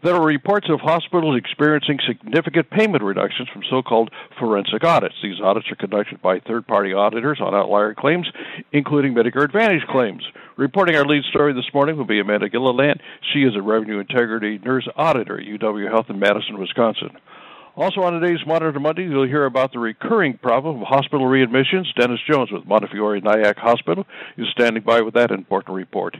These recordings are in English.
There are reports of hospitals experiencing significant payment reductions from so called forensic audits. These audits are conducted by third party auditors on outlier claims, including Medicare Advantage claims. Reporting our lead story this morning will be Amanda Gilliland. She is a Revenue Integrity Nurse Auditor at UW Health in Madison, Wisconsin. Also on today's Monitor Monday, you'll hear about the recurring problem of hospital readmissions. Dennis Jones with Montefiore Nyack Hospital is standing by with that important report.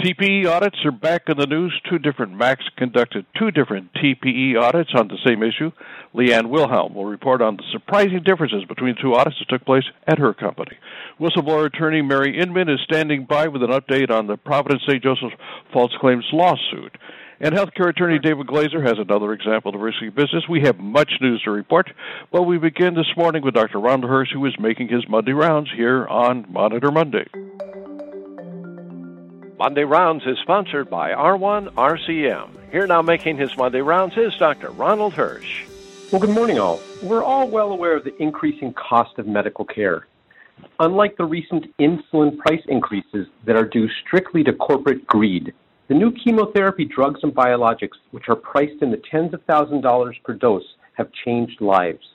TPE audits are back in the news. Two different MACs conducted two different TPE audits on the same issue. Leanne Wilhelm will report on the surprising differences between two audits that took place at her company. Whistleblower attorney Mary Inman is standing by with an update on the Providence St. Joseph false claims lawsuit. And healthcare attorney David Glazer has another example of risky business. We have much news to report, but we begin this morning with Dr. Ronald Hirsch, who is making his Monday rounds here on Monitor Monday. Monday Rounds is sponsored by R1 RCM. Here now making his Monday rounds is Dr. Ronald Hirsch. Well, good morning, all. We're all well aware of the increasing cost of medical care. Unlike the recent insulin price increases that are due strictly to corporate greed, the new chemotherapy drugs and biologics, which are priced in the tens of thousands of dollars per dose, have changed lives.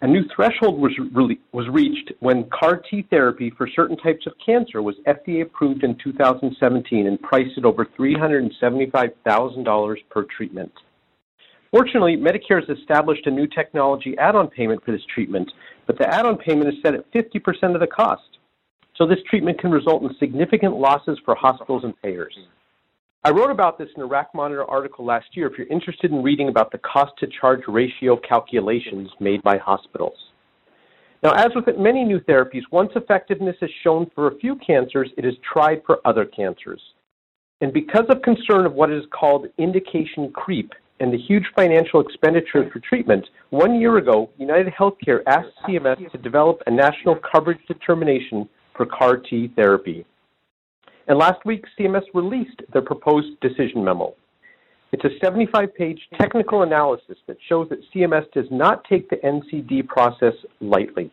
A new threshold was, re- was reached when CAR T therapy for certain types of cancer was FDA approved in 2017 and priced at over $375,000 per treatment. Fortunately, Medicare has established a new technology add on payment for this treatment, but the add on payment is set at 50% of the cost. So this treatment can result in significant losses for hospitals and payers. I wrote about this in a RACmonitor article last year if you're interested in reading about the cost to charge ratio calculations made by hospitals. Now, as with many new therapies, once effectiveness is shown for a few cancers, it is tried for other cancers. And because of concern of what is called indication creep and the huge financial expenditure for treatment, one year ago, United Healthcare asked CMS to develop a national coverage determination for CAR T therapy. And last week, CMS released their proposed decision memo. It's a 75 page technical analysis that shows that CMS does not take the NCD process lightly.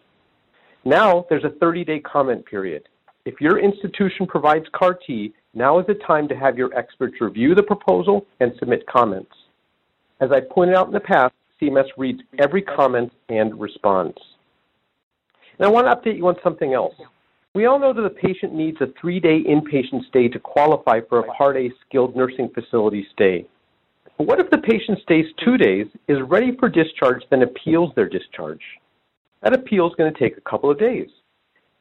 Now there's a 30 day comment period. If your institution provides CAR T, now is the time to have your experts review the proposal and submit comments. As I pointed out in the past, CMS reads every comment and responds. And I want to update you on something else. We all know that a patient needs a three day inpatient stay to qualify for a Part A skilled nursing facility stay. But what if the patient stays two days, is ready for discharge, then appeals their discharge? That appeal is going to take a couple of days.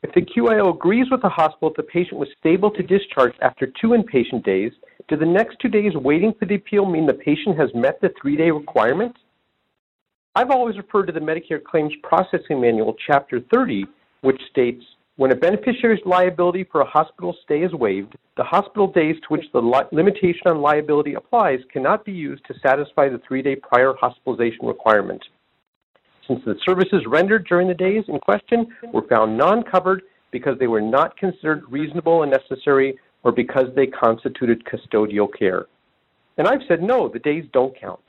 If the QIO agrees with the hospital that the patient was stable to discharge after two inpatient days, do the next two days waiting for the appeal mean the patient has met the three day requirement? I've always referred to the Medicare Claims Processing Manual, Chapter 30, which states when a beneficiary's liability for a hospital stay is waived, the hospital days to which the li- limitation on liability applies cannot be used to satisfy the three day prior hospitalization requirement. Since the services rendered during the days in question were found non covered because they were not considered reasonable and necessary or because they constituted custodial care. And I've said no, the days don't count.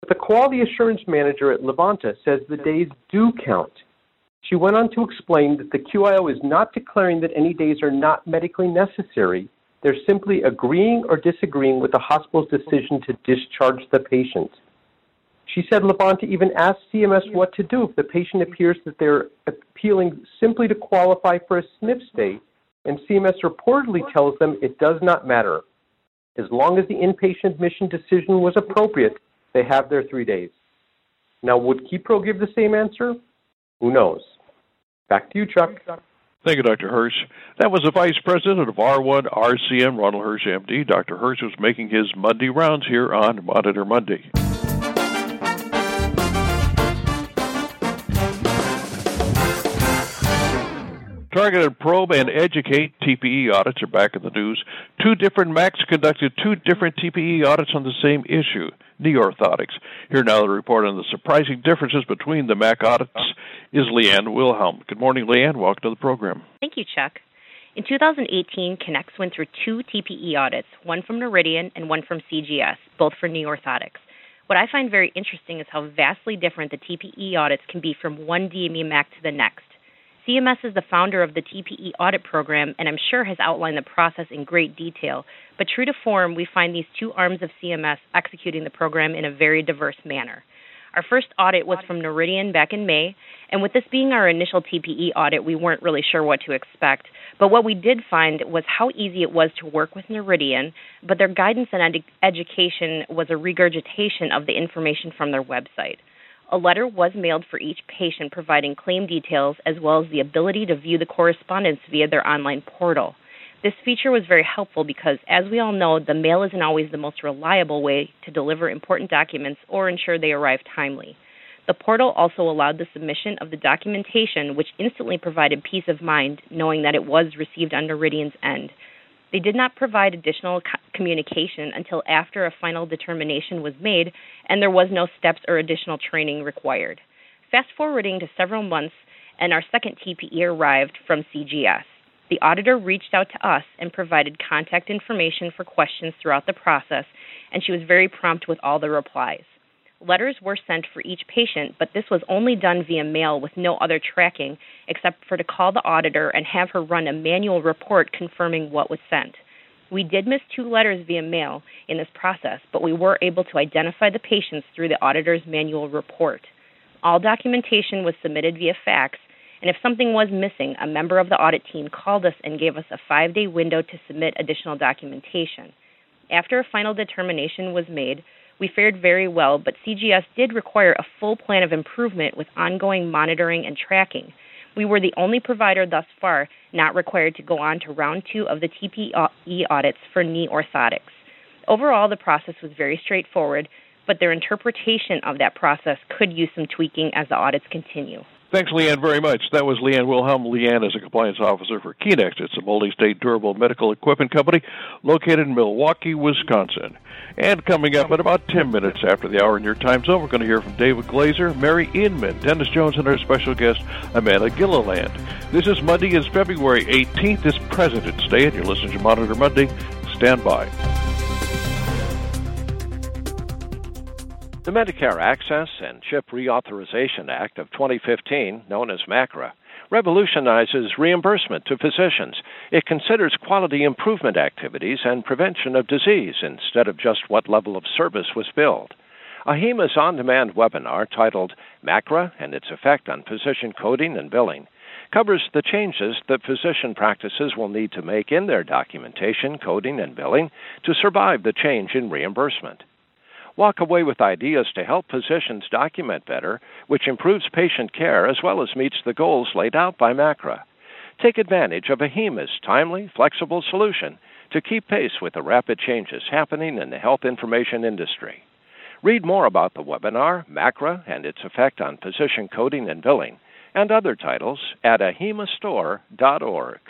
But the quality assurance manager at Livanta says the days do count she went on to explain that the QIO is not declaring that any days are not medically necessary. They're simply agreeing or disagreeing with the hospital's decision to discharge the patient. She said Livanta even asked CMS what to do if the patient appears that they're appealing simply to qualify for a SNF stay, and CMS reportedly tells them it does not matter. As long as the inpatient admission decision was appropriate, they have their three days. Now, would KEPRO give the same answer? Who knows? Back to you, Chuck. Thank you, Dr. Hirsch. That was the Vice President of R1 RCM, Ronald Hirsch, MD. Dr. Hirsch was making his Monday rounds here on Monitor Monday. Targeted Probe and Educate TPE audits are back in the news. Two different MACs conducted two different TPE audits on the same issue, knee orthotics. Here now the report on the surprising differences between the MAC audits is Leanne Wilhelm. Good morning, Leanne. Welcome to the program. Thank you, Chuck. In 2018, Kinex went through two TPE audits, one from Noridian and one from CGS, both for knee orthotics. What I find very interesting is how vastly different the TPE audits can be from one DME MAC to the next. CMS is the founder of the TPE audit program and I'm sure has outlined the process in great detail, but true to form, we find these two arms of CMS executing the program in a very diverse manner. Our first audit was from Noridian back in May, and with this being our initial TPE audit, we weren't really sure what to expect. But what we did find was how easy it was to work with Noridian, but their guidance and ed- education was a regurgitation of the information from their website. A letter was mailed for each patient providing claim details as well as the ability to view the correspondence via their online portal. This feature was very helpful because, as we all know, the mail isn't always the most reliable way to deliver important documents or ensure they arrive timely. The portal also allowed the submission of the documentation, which instantly provided peace of mind knowing that it was received on Noridian's end. They did not provide additional co- communication until after a final determination was made and there was no steps or additional training required. Fast forwarding to several months, and our second TPE arrived from CGS. The auditor reached out to us and provided contact information for questions throughout the process, and she was very prompt with all the replies. Letters were sent for each patient, but this was only done via mail with no other tracking except for to call the auditor and have her run a manual report confirming what was sent. We did miss two letters via mail in this process, but we were able to identify the patients through the auditor's manual report. All documentation was submitted via fax, and if something was missing, a member of the audit team called us and gave us a five day window to submit additional documentation. After a final determination was made, we fared very well, but CGS did require a full plan of improvement with ongoing monitoring and tracking. We were the only provider thus far not required to go on to round two of the TPE audits for knee orthotics. Overall, the process was very straightforward, but their interpretation of that process could use some tweaking as the audits continue. Thanks, Leanne, very much. That was Leanne Wilhelm. Leanne is a compliance officer for Kinex. It's a multi-state durable medical equipment company located in Milwaukee, Wisconsin. And coming up in about 10 minutes after the hour in your time zone, we're going to hear from David Glazer, Mary Inman, Dennis Jones, and our special guest, Amanda Gilliland. This is Monday, is February 18th. It's President's Day, and you're listening to Monitor Monday. Stand by. The Medicare Access and CHIP Reauthorization Act of 2015, known as MACRA, revolutionizes reimbursement to physicians. It considers quality improvement activities and prevention of disease instead of just what level of service was billed. AHIMA's on demand webinar titled MACRA and its effect on physician coding and billing covers the changes that physician practices will need to make in their documentation, coding, and billing to survive the change in reimbursement. Walk away with ideas to help physicians document better, which improves patient care as well as meets the goals laid out by MACRA. Take advantage of AHIMA's timely, flexible solution to keep pace with the rapid changes happening in the health information industry. Read more about the webinar, MACRA, and its effect on physician coding and billing, and other titles at ahimastore.org.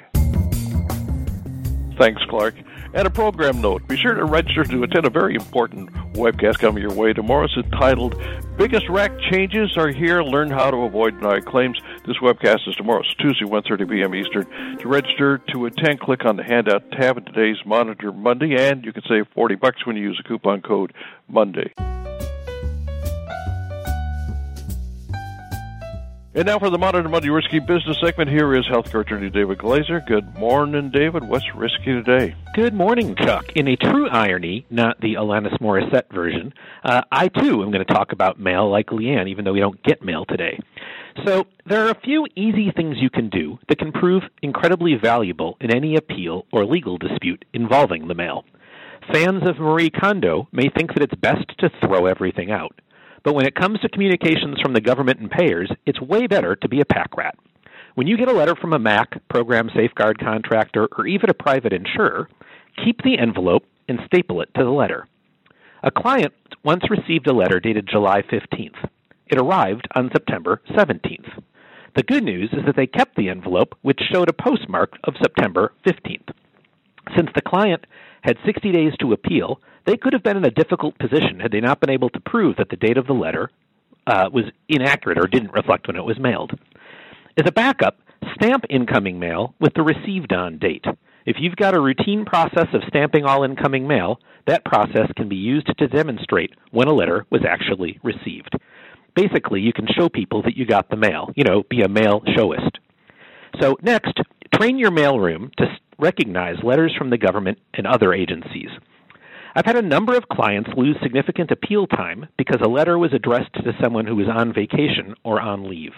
Thanks, Clark. And a program note be sure to register to attend a very important webcast coming your way tomorrow. It's entitled Biggest RAC Changes Are Here. Learn how to avoid denied claims. This webcast is tomorrow. It's Tuesday, 1.30 p.m. Eastern. To register to attend, click on the handout tab in today's Monitor Monday, and you can save 40 bucks when you use the coupon code MONDAY. And now for the Monitor Monday Risky Business segment, here is healthcare attorney David Glazer. Good morning, David. What's risky today? Good morning, Chuck. In a true irony, not the Alanis Morissette version, uh, I too am going to talk about mail like Leanne, even though we don't get mail today. So, there are a few easy things you can do that can prove incredibly valuable in any appeal or legal dispute involving the mail. Fans of Marie Kondo may think that it's best to throw everything out. But when it comes to communications from the government and payers, it's way better to be a pack rat. When you get a letter from a MAC, program safeguard contractor, or even a private insurer, keep the envelope and staple it to the letter. A client once received a letter dated July 15th. It arrived on September 17th. The good news is that they kept the envelope, which showed a postmark of September 15th. Since the client had 60 days to appeal, they could have been in a difficult position had they not been able to prove that the date of the letter uh, was inaccurate or didn't reflect when it was mailed. As a backup, stamp incoming mail with the received on date. If you've got a routine process of stamping all incoming mail, that process can be used to demonstrate when a letter was actually received. Basically, you can show people that you got the mail, you know, be a mail showist. So, next, train your mailroom to recognize letters from the government and other agencies. I've had a number of clients lose significant appeal time because a letter was addressed to someone who was on vacation or on leave.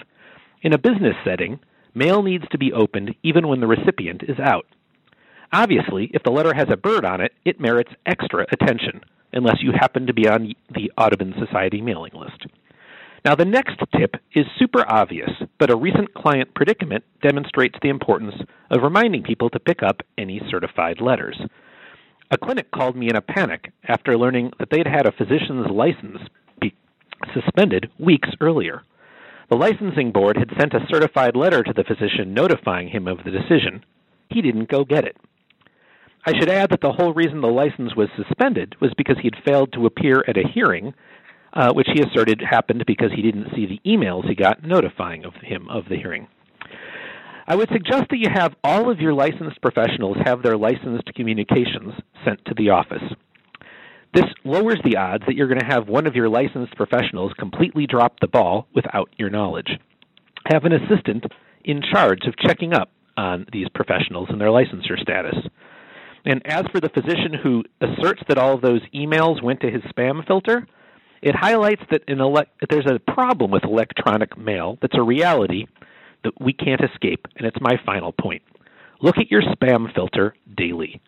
In a business setting, mail needs to be opened even when the recipient is out. Obviously, if the letter has a bird on it, it merits extra attention, unless you happen to be on the Audubon Society mailing list. Now, the next tip is super obvious, but a recent client predicament demonstrates the importance of reminding people to pick up any certified letters. A clinic called me in a panic after learning that they'd had a physician's license be suspended weeks earlier. The licensing board had sent a certified letter to the physician notifying him of the decision. He didn't go get it. I should add that the whole reason the license was suspended was because he had failed to appear at a hearing uh, which he asserted happened because he didn't see the emails he got notifying of him of the hearing. I would suggest that you have all of your licensed professionals have their licensed communications sent to the office. This lowers the odds that you're going to have one of your licensed professionals completely drop the ball without your knowledge. Have an assistant in charge of checking up on these professionals and their licensure status. And as for the physician who asserts that all of those emails went to his spam filter, it highlights that ele- there's a problem with electronic mail that's a reality that we can't escape, and it's my final point. Look at your spam filter daily.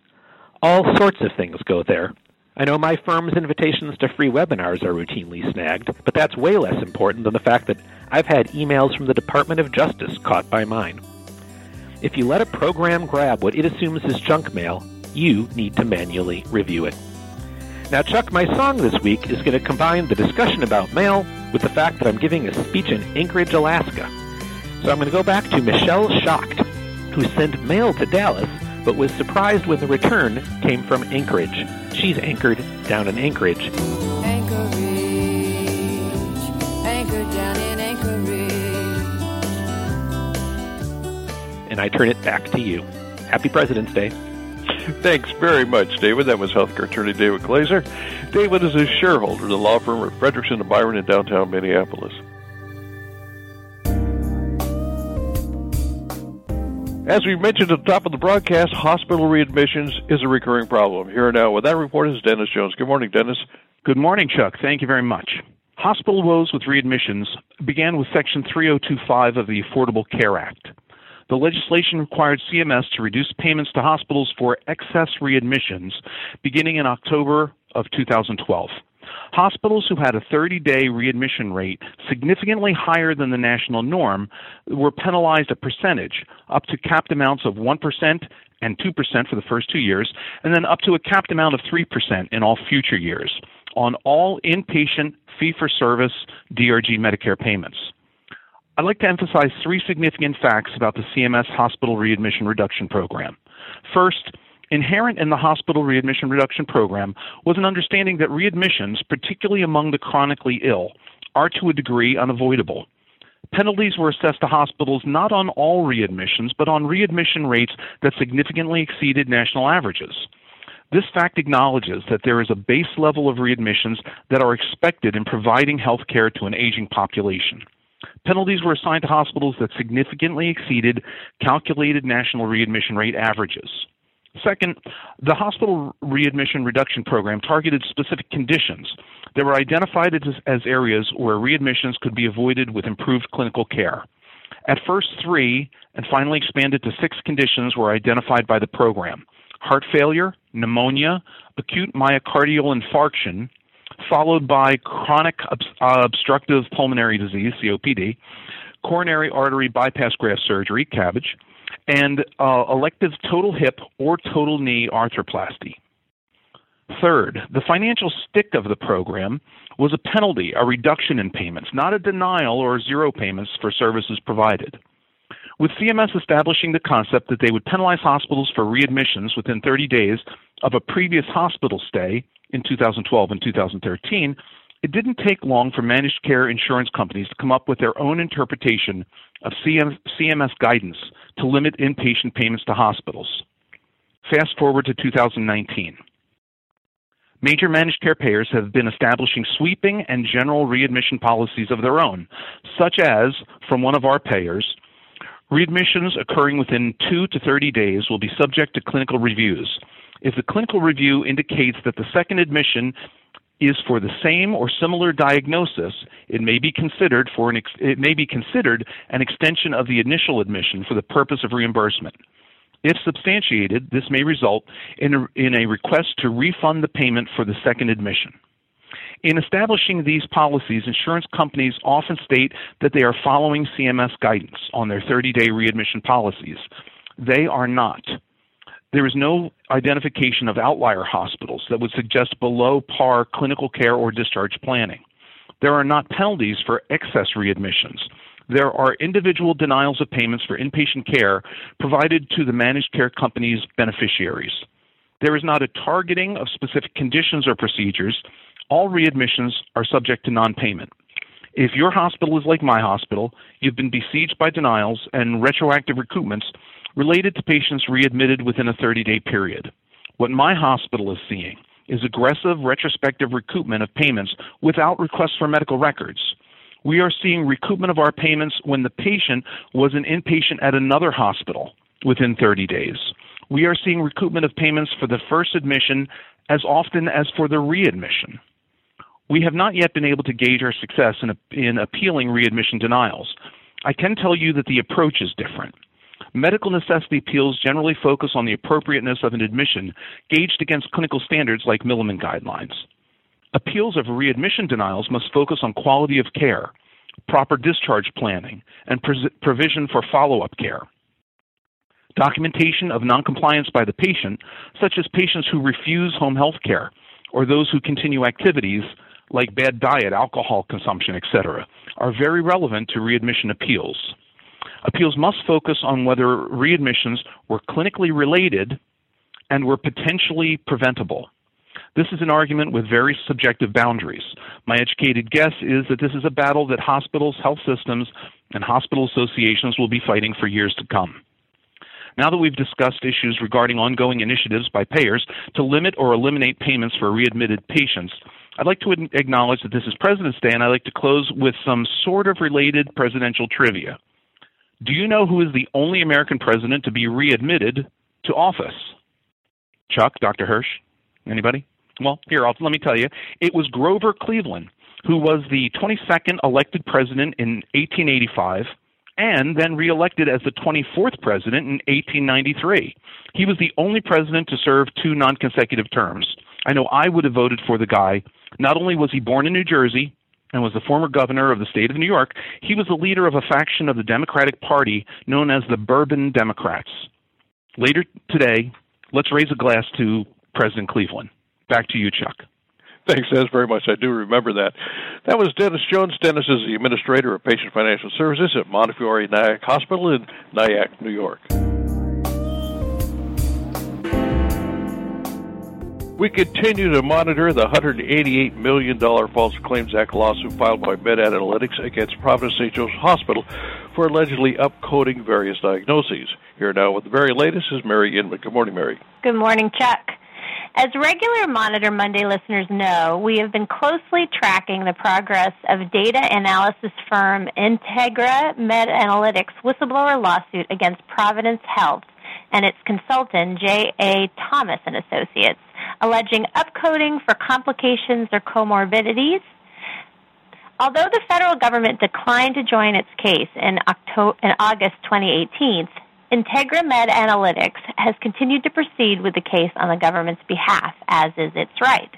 All sorts of things go there. I know my firm's invitations to free webinars are routinely snagged, but that's way less important than the fact that I've had emails from the Department of Justice caught by mine. If you let a program grab what it assumes is junk mail, you need to manually review it. Now, Chuck, my song this week is going to combine the discussion about mail with the fact that I'm giving a speech in Anchorage, Alaska. So I'm going to go back to Michelle Shocked, who sent mail to Dallas but was surprised when the return came from Anchorage. She's anchored down in Anchorage. Anchorage, anchored down in Anchorage. And I turn it back to you. Happy President's Day. Thanks very much, David. That was healthcare attorney David Glazer. David is a shareholder of the law firm of Fredrikson and Byron in downtown Minneapolis. As we mentioned at the top of the broadcast, hospital readmissions is a recurring problem. Here now with that report is Dennis Jones. Good morning, Dennis. Good morning, Chuck. Thank you very much. Hospital woes with readmissions began with Section 3025 of the Affordable Care Act. The legislation required CMS to reduce payments to hospitals for excess readmissions beginning in October of 2012. Hospitals who had a 30 day readmission rate significantly higher than the national norm were penalized a percentage, up to capped amounts of 1% and 2% for the first two years, and then up to a capped amount of 3% in all future years on all inpatient fee for service DRG Medicare payments. I'd like to emphasize three significant facts about the CMS Hospital Readmission Reduction Program. First, inherent in the Hospital Readmission Reduction Program was an understanding that readmissions, particularly among the chronically ill, are to a degree unavoidable. Penalties were assessed to hospitals not on all readmissions, but on readmission rates that significantly exceeded national averages. This fact acknowledges that there is a base level of readmissions that are expected in providing health care to an aging population. Penalties were assigned to hospitals that significantly exceeded calculated national readmission rate averages. Second, the hospital readmission reduction program targeted specific conditions that were identified as, as, areas where readmissions could be avoided with improved clinical care. At first, three, and finally expanded to six conditions were identified by the program heart failure, pneumonia, acute myocardial infarction, followed by chronic uh, obstructive pulmonary disease, COPD, coronary artery bypass graft surgery, CABG, and uh, elective total hip or total knee arthroplasty. Third, the financial stick of the program was a penalty, a reduction in payments, not a denial or zero payments for services provided. With CMS establishing the concept that they would penalize hospitals for readmissions within 30 days of a previous hospital stay in 2012 and 2013, it didn't take long for managed care insurance companies to come up with their own interpretation of CMS guidance to limit inpatient payments to hospitals. Fast forward to 2019. Major managed care payers have been establishing sweeping and general readmission policies of their own, such as, from one of our payers, readmissions occurring within 2 to 30 days will be subject to clinical reviews. If the clinical review indicates that the second admission is for the same or similar diagnosis, it may be considered for an ex- it may be considered an extension of the initial admission for the purpose of reimbursement. If substantiated, this may result in a, in a request to refund the payment for the second admission. In establishing these policies, insurance companies often state that they are following CMS guidance on their 30 day readmission policies. They are not. There is no identification of outlier hospitals that would suggest below par clinical care or discharge planning. There are not penalties for excess readmissions. There are individual denials of payments for inpatient care provided to the managed care company's beneficiaries. There is not a targeting of specific conditions or procedures. All readmissions are subject to non payment. If your hospital is like my hospital, you've been besieged by denials and retroactive recoupments related to patients readmitted within a 30 day period. What my hospital is seeing is aggressive retrospective recoupment of payments without requests for medical records. We are seeing recoupment of our payments when the patient was an inpatient at another hospital within 30 days. We are seeing recoupment of payments for the first admission as often as for the readmission. We have not yet been able to gauge our success in, in appealing readmission denials. I can tell you that the approach is different. Medical necessity appeals generally focus on the appropriateness of an admission gauged against clinical standards like Milliman guidelines. Appeals of readmission denials must focus on quality of care, proper discharge planning, and provision for follow up care. Documentation of noncompliance by the patient, such as patients who refuse home health care or those who continue activities like bad diet, alcohol consumption, etc., are very relevant to readmission appeals. Appeals must focus on whether readmissions were clinically related and were potentially preventable. This is an argument with very subjective boundaries. My educated guess is that this is a battle that hospitals, health systems, and hospital associations will be fighting for years to come. Now that we've discussed issues regarding ongoing initiatives by payers to limit or eliminate payments for readmitted patients, I'd like to acknowledge that this is President's Day, and I'd like to close with some sort of related presidential trivia. Do you know who is the only American president to be readmitted to office? Chuck, Dr. Hirsch, anybody? Well, here, I'll, let me tell you. It was Grover Cleveland, who was the 22nd elected president in 1885 and then reelected as the 24th president in 1893. He was the only president to serve two non consecutive terms. I know I would have voted for the guy. Not only was he born in New Jersey, and was the former governor of the state of New York, he was the leader of a faction of the Democratic Party known as the Bourbon Democrats. Later today, let's raise a glass to President Cleveland. Back to you, Chuck. Thanks, Des, very much. I do remember that. That was Dennis Jones. Dennis is the administrator of patient financial services at Montefiore Nyack Hospital in Nyack, New York. We continue to monitor the $188 million False Claims Act lawsuit filed by MedAnalytics against Providence St. Joseph Hospital for allegedly upcoding various diagnoses. Here now with the very latest is Mary Inman. Good morning, Mary. Good morning, Chuck. As regular Monitor Monday listeners know, we have been closely tracking the progress of data analysis firm Integra MedAnalytics whistleblower lawsuit against Providence Health and its consultant J.A. Thomas and Associates alleging upcoding for complications or comorbidities. Although the federal government declined to join its case in, October, in August 2018, Integra MedAnalytics has continued to proceed with the case on the government's behalf, as is its right.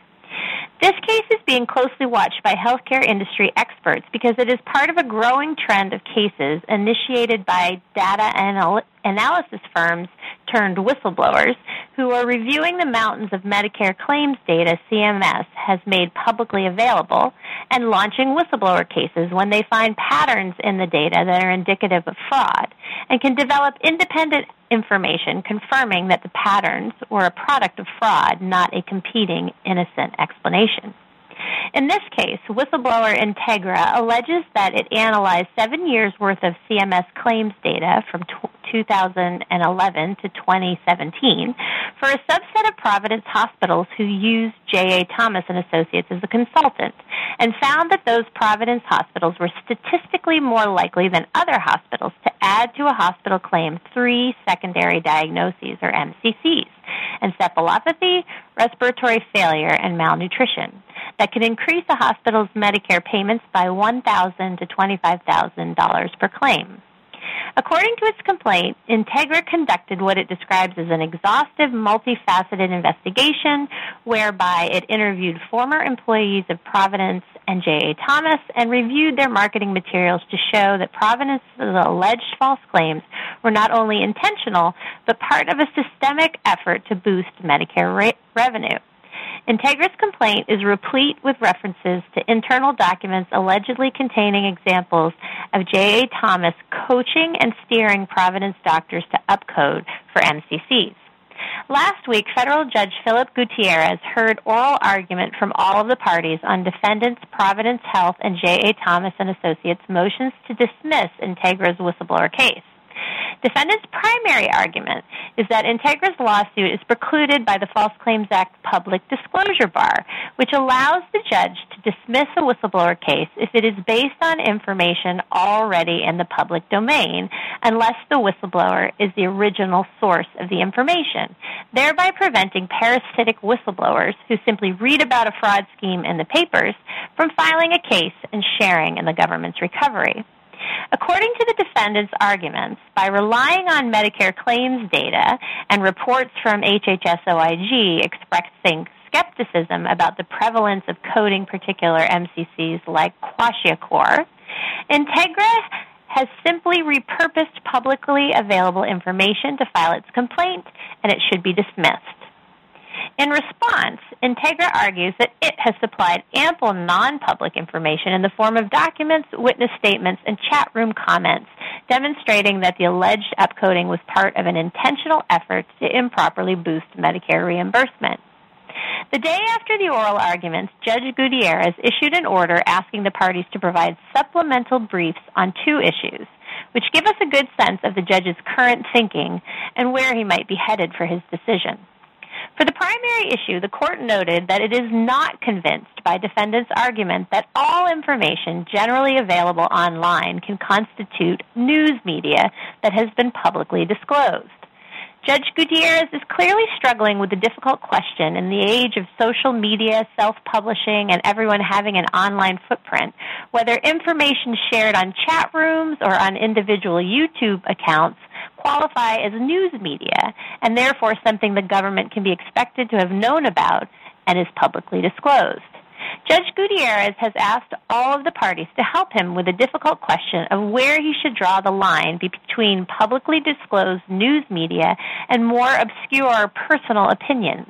This case is being closely watched by healthcare industry experts because it is part of a growing trend of cases initiated by data anal- analysis firms turned whistleblowers who are reviewing the mountains of Medicare claims data CMS has made publicly available and launching whistleblower cases when they find patterns in the data that are indicative of fraud and can develop independent information confirming that the patterns were a product of fraud, not a competing innocent explanation. In this case, whistleblower Integra alleges that it analyzed seven years worth of CMS claims data from 2011 to 2017 for a subset of Providence hospitals who used J.A. Thomas and Associates as a consultant and found that those Providence hospitals were statistically more likely than other hospitals to add to a hospital claim three secondary diagnoses or MCCs encephalopathy, respiratory failure, and malnutrition that could increase a hospital's Medicare payments by 1,000 to $25,000 per claim. According to its complaint, Integra conducted what it describes as an exhaustive, multifaceted investigation whereby it interviewed former employees of Providence and J.A. Thomas and reviewed their marketing materials to show that Providence's alleged false claims were not only intentional, but part of a systemic effort to boost Medicare revenue. Integra's complaint is replete with references to internal documents allegedly containing examples of J.A. Thomas coaching and steering Providence doctors to upcode for MCCs. Last week, federal judge Philip Gutierrez heard oral argument from all of the parties on defendants Providence Health and J.A. Thomas and Associates motions to dismiss Integra's whistleblower case. Defendant's primary argument is that Integra's lawsuit is precluded by the False Claims Act public disclosure bar, which allows the judge to dismiss a whistleblower case if it is based on information already in the public domain, unless the whistleblower is the original source of the information, thereby preventing parasitic whistleblowers who simply read about a fraud scheme in the papers from filing a case and sharing in the government's recovery. According to the defendant's arguments, by relying on Medicare claims data and reports from HHS-OIG expressing skepticism about the prevalence of coding particular MCCs like Kwashiorkor, Integra has simply repurposed publicly available information to file its complaint, and it should be dismissed. In response, Integra argues that it has supplied ample non public information in the form of documents, witness statements, and chat room comments demonstrating that the alleged upcoding was part of an intentional effort to improperly boost Medicare reimbursement. The day after the oral arguments, Judge Gutierrez issued an order asking the parties to provide supplemental briefs on two issues, which give us a good sense of the judge's current thinking and where he might be headed for his decision. For the primary issue, the court noted that it is not convinced by defendants' argument that all information generally available online can constitute news media that has been publicly disclosed. Judge Gutierrez is clearly struggling with the difficult question in the age of social media, self publishing, and everyone having an online footprint whether information shared on chat rooms or on individual YouTube accounts qualify as news media and therefore something the government can be expected to have known about and is publicly disclosed. Judge Gutierrez has asked all of the parties to help him with the difficult question of where he should draw the line between publicly disclosed news media and more obscure personal opinions.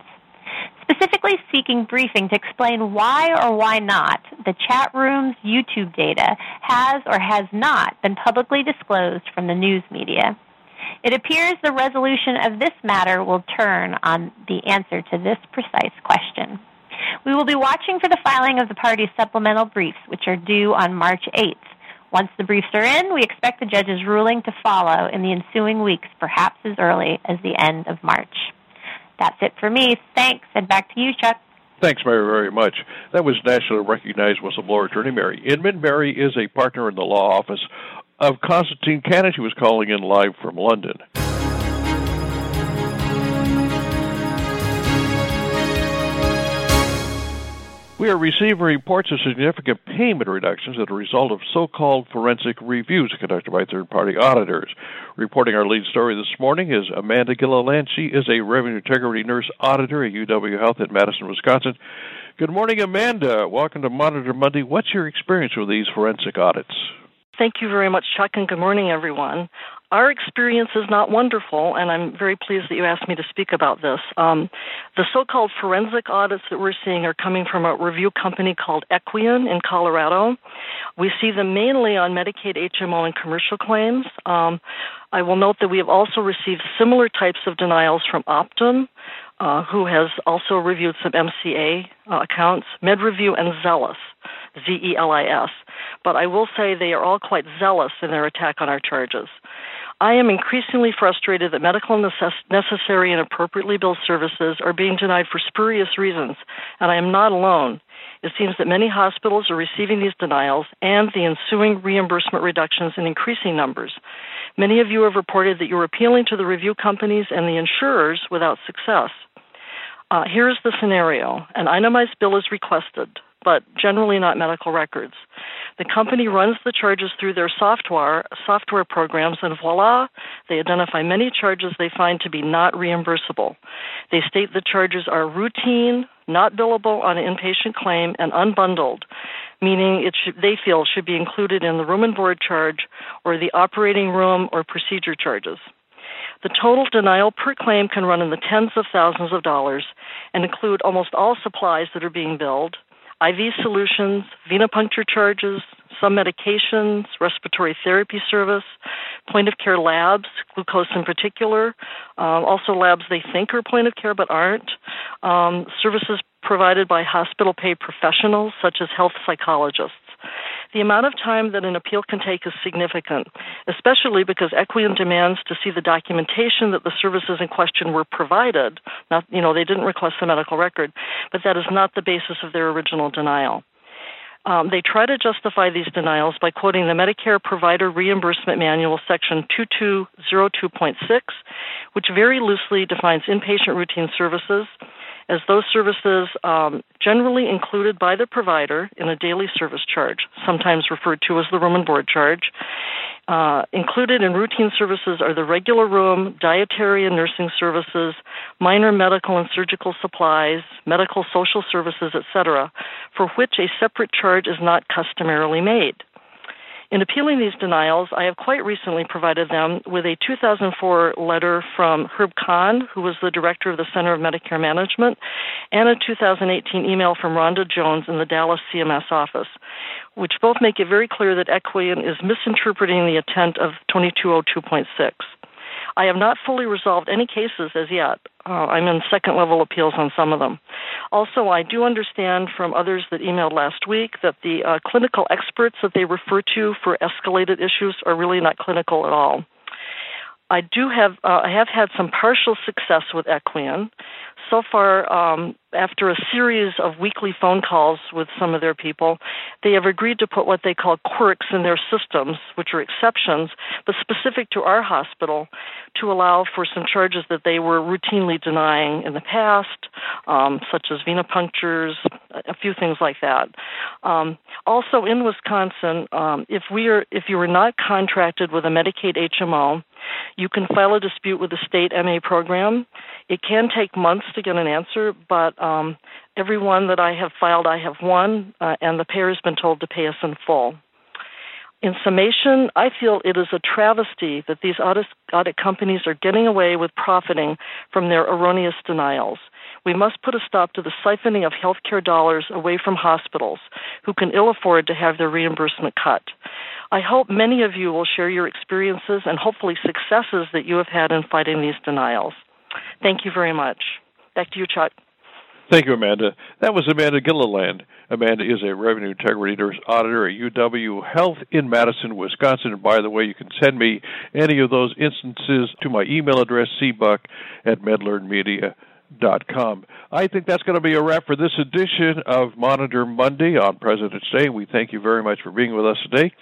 Specifically seeking briefing to explain why or why not the chat room's YouTube data has or has not been publicly disclosed from the news media. It appears the resolution of this matter will turn on the answer to this precise question. We will be watching for the filing of the parties' supplemental briefs, which are due on March 8th. Once the briefs are in, we expect the judge's ruling to follow in the ensuing weeks, perhaps as early as the end of March. That's it for me. Thanks, and back to you, Chuck. Thanks, Mary, very much. That was nationally recognized whistleblower attorney Mary Inman. Mary is a partner in the law office of Constantine Cannon. She was calling in live from London. We are receiving reports of significant payment reductions as a result of so called forensic reviews conducted by third party auditors. Reporting our lead story this morning is Amanda Gilliland. She is a revenue integrity nurse auditor at UW Health in Madison, Wisconsin. Good morning, Amanda. Welcome to Monitor Monday. What's your experience with these forensic audits? Thank you very much, Chuck, and good morning, everyone. Our experience is not wonderful, and I'm very pleased that you asked me to speak about this. Um, the so called forensic audits that we're seeing are coming from a review company called Equian in Colorado. We see them mainly on Medicaid, HMO, and commercial claims. Um, I will note that we have also received similar types of denials from Optum, uh, who has also reviewed some MCA uh, accounts, MedReview, and Zelis, Z E L I S. But I will say they are all quite zealous in their attack on our charges. I am increasingly frustrated that medical necess- necessary and appropriately billed services are being denied for spurious reasons, and I am not alone. It seems that many hospitals are receiving these denials and the ensuing reimbursement reductions in increasing numbers. Many of you have reported that you're appealing to the review companies and the insurers without success. Uh, here's the scenario an itemized bill is requested, but generally not medical records. The company runs the charges through their software software programs, and voila, they identify many charges they find to be not reimbursable. They state the charges are routine, not billable on an inpatient claim, and unbundled, meaning it should, they feel should be included in the room and board charge or the operating room or procedure charges. The total denial per claim can run in the tens of thousands of dollars and include almost all supplies that are being billed, IV solutions, venipuncture charges, some medications, respiratory therapy service, point of care labs, glucose in particular, um, also labs they think are point of care but aren't, um, services provided by hospital paid professionals such as health psychologists. The amount of time that an appeal can take is significant, especially because Equian demands to see the documentation that the services in question were provided. Not, you know, they didn't request the medical record, but that is not the basis of their original denial. Um, they try to justify these denials by quoting the Medicare Provider Reimbursement Manual, Section 2202.6, which very loosely defines inpatient routine services as those services um, generally included by the provider in a daily service charge, sometimes referred to as the room and board charge. Uh, included in routine services are the regular room, dietary and nursing services, minor medical and surgical supplies, medical social services, etc., for which a separate charge is not customarily made. In appealing these denials, I have quite recently provided them with a 2004 letter from Herb Kuhn, who was the director of the Center of Medicare Management, and a 2018 email from Rhonda Jones in the Dallas CMS office, which both make it very clear that Equian is misinterpreting the intent of 2202.6. I have not fully resolved any cases as yet. Uh, I'm in second level appeals on some of them. Also, I do understand from others that emailed last week that the uh, clinical experts that they refer to for escalated issues are really not clinical at all. I do have uh, I have had some partial success with Equian. So far, um, after a series of weekly phone calls with some of their people, they have agreed to put what they call quirks in their systems, which are exceptions, but specific to our hospital, to allow for some charges that they were routinely denying in the past, um, such as venipunctures, a few things like that. Um, also, in Wisconsin, um, if we are if you are not contracted with a Medicaid HMO, you can file a dispute with the state MA program. It can take months to get an answer, but um, every one that I have filed, I have won, uh, and the payer has been told to pay us in full. In summation, I feel it is a travesty that these audit, companies are getting away with profiting from their erroneous denials. We must put a stop to the siphoning of healthcare dollars away from hospitals who can ill afford to have their reimbursement cut. I hope many of you will share your experiences and hopefully successes that you have had in fighting these denials. Thank you very much. Back to you, Chuck. Thank you, Amanda. That was Amanda Gilliland. Amanda is a revenue integrity auditor at UW Health in Madison, Wisconsin. And by the way, you can send me any of those instances to my email address, cbuck at medlearnmedia.com com. I think that's going to be a wrap for this edition of Monitor Monday on President's Day. We thank you very much for being with us today.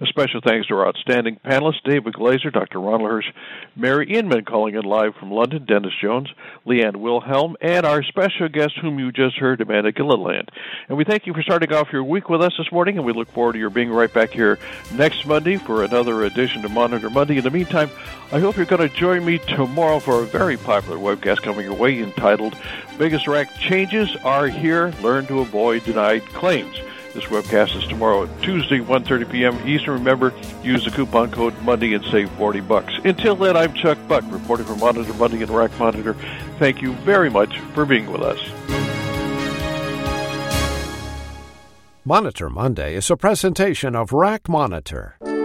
A special thanks to our outstanding panelists, David Glazer, Dr. Ronald Hirsch, Mary Inman calling in live from London, Dennis Jones, Leanne Wilhelm, and our special guest whom you just heard, Amanda Gilliland. And we thank you for starting off your week with us this morning, and we look forward to your being right back here next Monday for another edition of Monitor Monday. In the meantime, I hope you're going to join me tomorrow for a very popular webcast coming your way in entitled Biggest RAC Changes Are Here. Learn to Avoid Denied Claims. This webcast is tomorrow, Tuesday, 1.30 p.m. Eastern. Remember, use the coupon code Monday and save 40 bucks. Until then, I'm Chuck Buck, reporting for Monitor Monday and RACmonitor. Thank you very much for being with us. Monitor Monday is a presentation of RACmonitor.